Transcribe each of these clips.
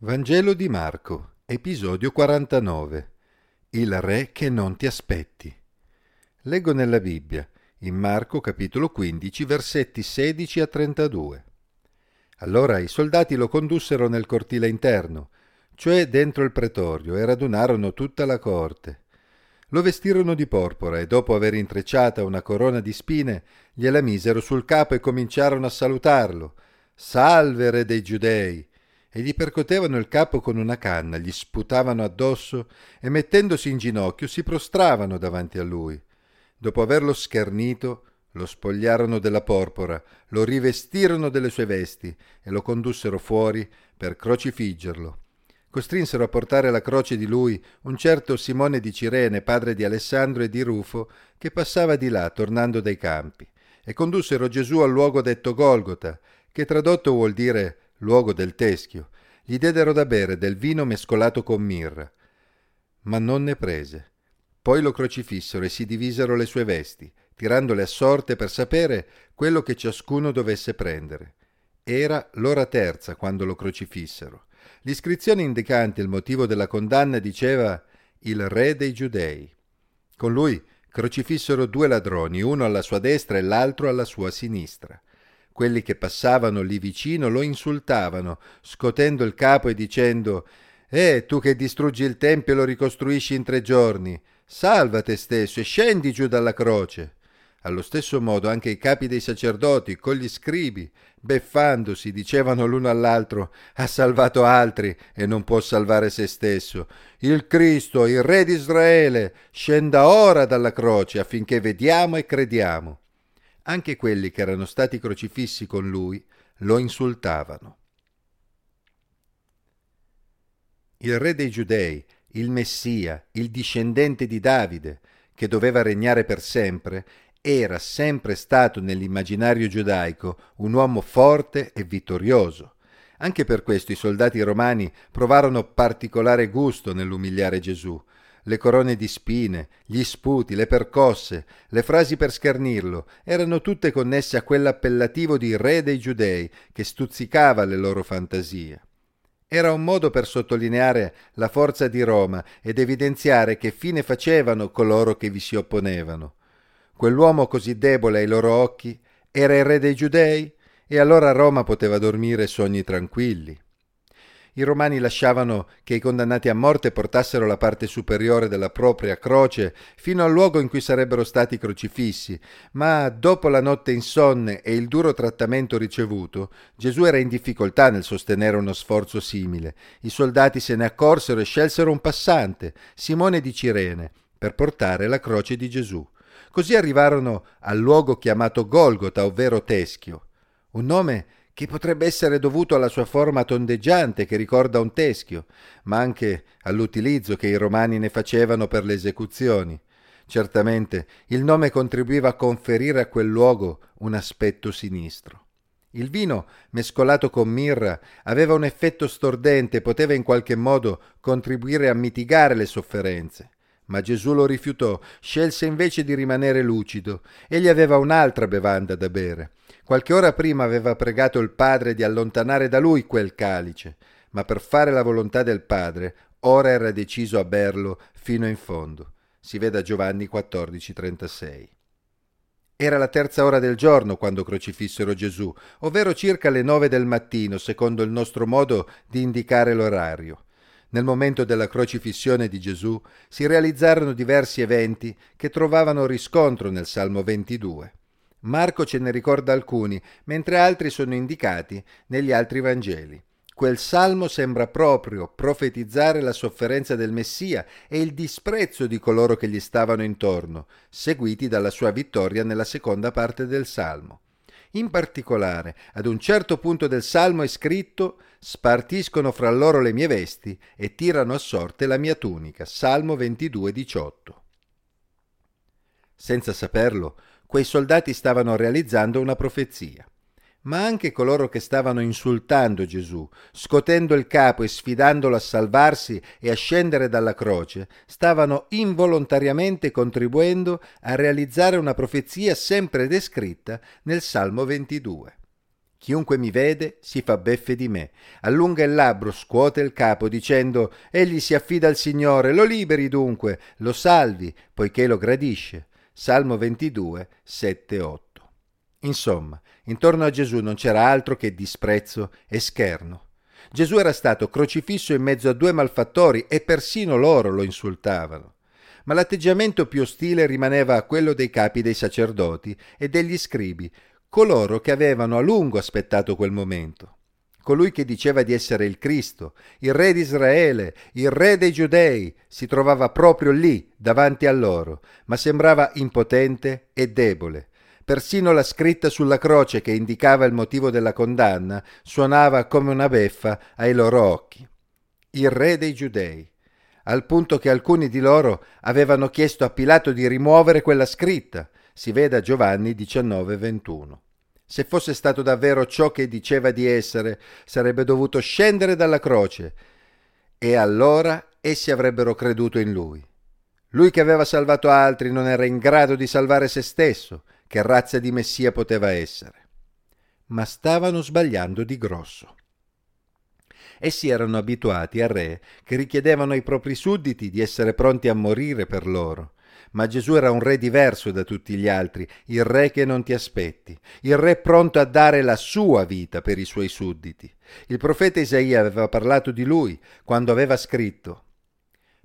Vangelo di Marco, episodio 49. Il re che non ti aspetti. Leggo nella Bibbia, in Marco capitolo 15, versetti 16 a 32. Allora i soldati lo condussero nel cortile interno, cioè dentro il pretorio, e radunarono tutta la corte. Lo vestirono di porpora e dopo aver intrecciata una corona di spine, gliela misero sul capo e cominciarono a salutarlo. Salve, re dei giudei! E gli percotevano il capo con una canna, gli sputavano addosso e mettendosi in ginocchio si prostravano davanti a lui. Dopo averlo schernito, lo spogliarono della porpora, lo rivestirono delle sue vesti e lo condussero fuori per crocifiggerlo. Costrinsero a portare la croce di lui un certo Simone di Cirene, padre di Alessandro e di Rufo, che passava di là tornando dai campi, e condussero Gesù al luogo detto Golgota, che tradotto vuol dire luogo del teschio, gli diedero da bere del vino mescolato con mirra, ma non ne prese. Poi lo crocifissero e si divisero le sue vesti, tirandole a sorte per sapere quello che ciascuno dovesse prendere. Era l'ora terza quando lo crocifissero. L'iscrizione indicante il motivo della condanna diceva il re dei giudei. Con lui crocifissero due ladroni, uno alla sua destra e l'altro alla sua sinistra. Quelli che passavano lì vicino lo insultavano, scotendo il capo e dicendo Eh, tu che distruggi il tempio e lo ricostruisci in tre giorni, salva te stesso e scendi giù dalla croce. Allo stesso modo anche i capi dei sacerdoti, con gli scribi, beffandosi, dicevano l'uno all'altro ha salvato altri e non può salvare se stesso. Il Cristo, il Re di Israele, scenda ora dalla croce affinché vediamo e crediamo anche quelli che erano stati crocifissi con lui lo insultavano. Il re dei giudei, il Messia, il discendente di Davide, che doveva regnare per sempre, era sempre stato nell'immaginario giudaico un uomo forte e vittorioso. Anche per questo i soldati romani provarono particolare gusto nell'umiliare Gesù, le corone di spine, gli sputi, le percosse, le frasi per schernirlo, erano tutte connesse a quell'appellativo di re dei giudei che stuzzicava le loro fantasie. Era un modo per sottolineare la forza di Roma ed evidenziare che fine facevano coloro che vi si opponevano. Quell'uomo così debole ai loro occhi era il re dei giudei e allora Roma poteva dormire sogni tranquilli. I romani lasciavano che i condannati a morte portassero la parte superiore della propria croce fino al luogo in cui sarebbero stati crocifissi, ma dopo la notte insonne e il duro trattamento ricevuto, Gesù era in difficoltà nel sostenere uno sforzo simile. I soldati se ne accorsero e scelsero un passante, Simone di Cirene, per portare la croce di Gesù. Così arrivarono al luogo chiamato Golgota, ovvero Teschio, un nome che potrebbe essere dovuto alla sua forma tondeggiante che ricorda un teschio, ma anche all'utilizzo che i romani ne facevano per le esecuzioni. Certamente il nome contribuiva a conferire a quel luogo un aspetto sinistro. Il vino, mescolato con mirra, aveva un effetto stordente e poteva in qualche modo contribuire a mitigare le sofferenze. Ma Gesù lo rifiutò, scelse invece di rimanere lucido. Egli aveva un'altra bevanda da bere. Qualche ora prima aveva pregato il Padre di allontanare da lui quel calice, ma per fare la volontà del Padre ora era deciso a berlo fino in fondo. Si veda Giovanni 14:36. Era la terza ora del giorno quando crocifissero Gesù, ovvero circa le nove del mattino, secondo il nostro modo di indicare l'orario. Nel momento della crocifissione di Gesù si realizzarono diversi eventi che trovavano riscontro nel Salmo 22. Marco ce ne ricorda alcuni, mentre altri sono indicati negli altri Vangeli. Quel salmo sembra proprio profetizzare la sofferenza del Messia e il disprezzo di coloro che gli stavano intorno, seguiti dalla sua vittoria nella seconda parte del salmo. In particolare, ad un certo punto del salmo è scritto Spartiscono fra loro le mie vesti e tirano a sorte la mia tunica. Salmo 22, 18. Senza saperlo, quei soldati stavano realizzando una profezia. Ma anche coloro che stavano insultando Gesù, scotendo il capo e sfidandolo a salvarsi e a scendere dalla croce, stavano involontariamente contribuendo a realizzare una profezia sempre descritta nel Salmo 22. Chiunque mi vede si fa beffe di me, allunga il labbro, scuote il capo, dicendo Egli si affida al Signore, lo liberi dunque, lo salvi, poiché lo gradisce. Salmo 22, 7, 8. Insomma, intorno a Gesù non c'era altro che disprezzo e scherno. Gesù era stato crocifisso in mezzo a due malfattori e persino loro lo insultavano. Ma l'atteggiamento più ostile rimaneva quello dei capi dei sacerdoti e degli scribi, coloro che avevano a lungo aspettato quel momento. Colui che diceva di essere il Cristo, il re di Israele, il re dei giudei, si trovava proprio lì, davanti a loro, ma sembrava impotente e debole. Persino la scritta sulla croce che indicava il motivo della condanna suonava come una beffa ai loro occhi. Il re dei giudei, al punto che alcuni di loro avevano chiesto a Pilato di rimuovere quella scritta, si veda Giovanni 19:21. Se fosse stato davvero ciò che diceva di essere, sarebbe dovuto scendere dalla croce e allora essi avrebbero creduto in lui. Lui che aveva salvato altri non era in grado di salvare se stesso, che razza di Messia poteva essere. Ma stavano sbagliando di grosso. Essi erano abituati a re che richiedevano ai propri sudditi di essere pronti a morire per loro, ma Gesù era un re diverso da tutti gli altri, il re che non ti aspetti, il re pronto a dare la sua vita per i suoi sudditi. Il profeta Isaia aveva parlato di lui quando aveva scritto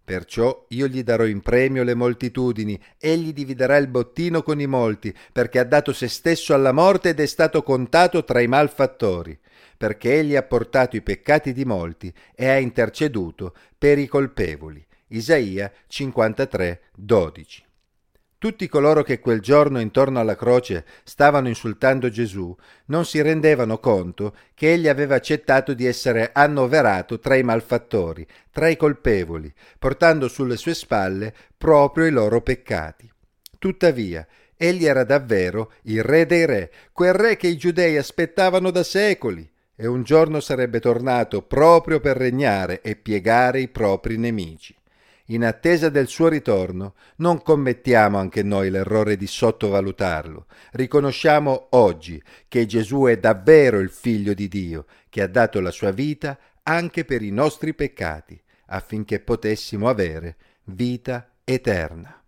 Perciò io gli darò in premio le moltitudini, egli dividerà il bottino con i molti, perché ha dato se stesso alla morte ed è stato contato tra i malfattori, perché egli ha portato i peccati di molti e ha interceduto per i colpevoli. Isaia 53, 12. Tutti coloro che quel giorno intorno alla croce stavano insultando Gesù non si rendevano conto che egli aveva accettato di essere annoverato tra i malfattori, tra i colpevoli, portando sulle sue spalle proprio i loro peccati. Tuttavia, egli era davvero il re dei re, quel re che i giudei aspettavano da secoli, e un giorno sarebbe tornato proprio per regnare e piegare i propri nemici in attesa del suo ritorno, non commettiamo anche noi l'errore di sottovalutarlo. Riconosciamo oggi che Gesù è davvero il Figlio di Dio, che ha dato la sua vita anche per i nostri peccati, affinché potessimo avere vita eterna.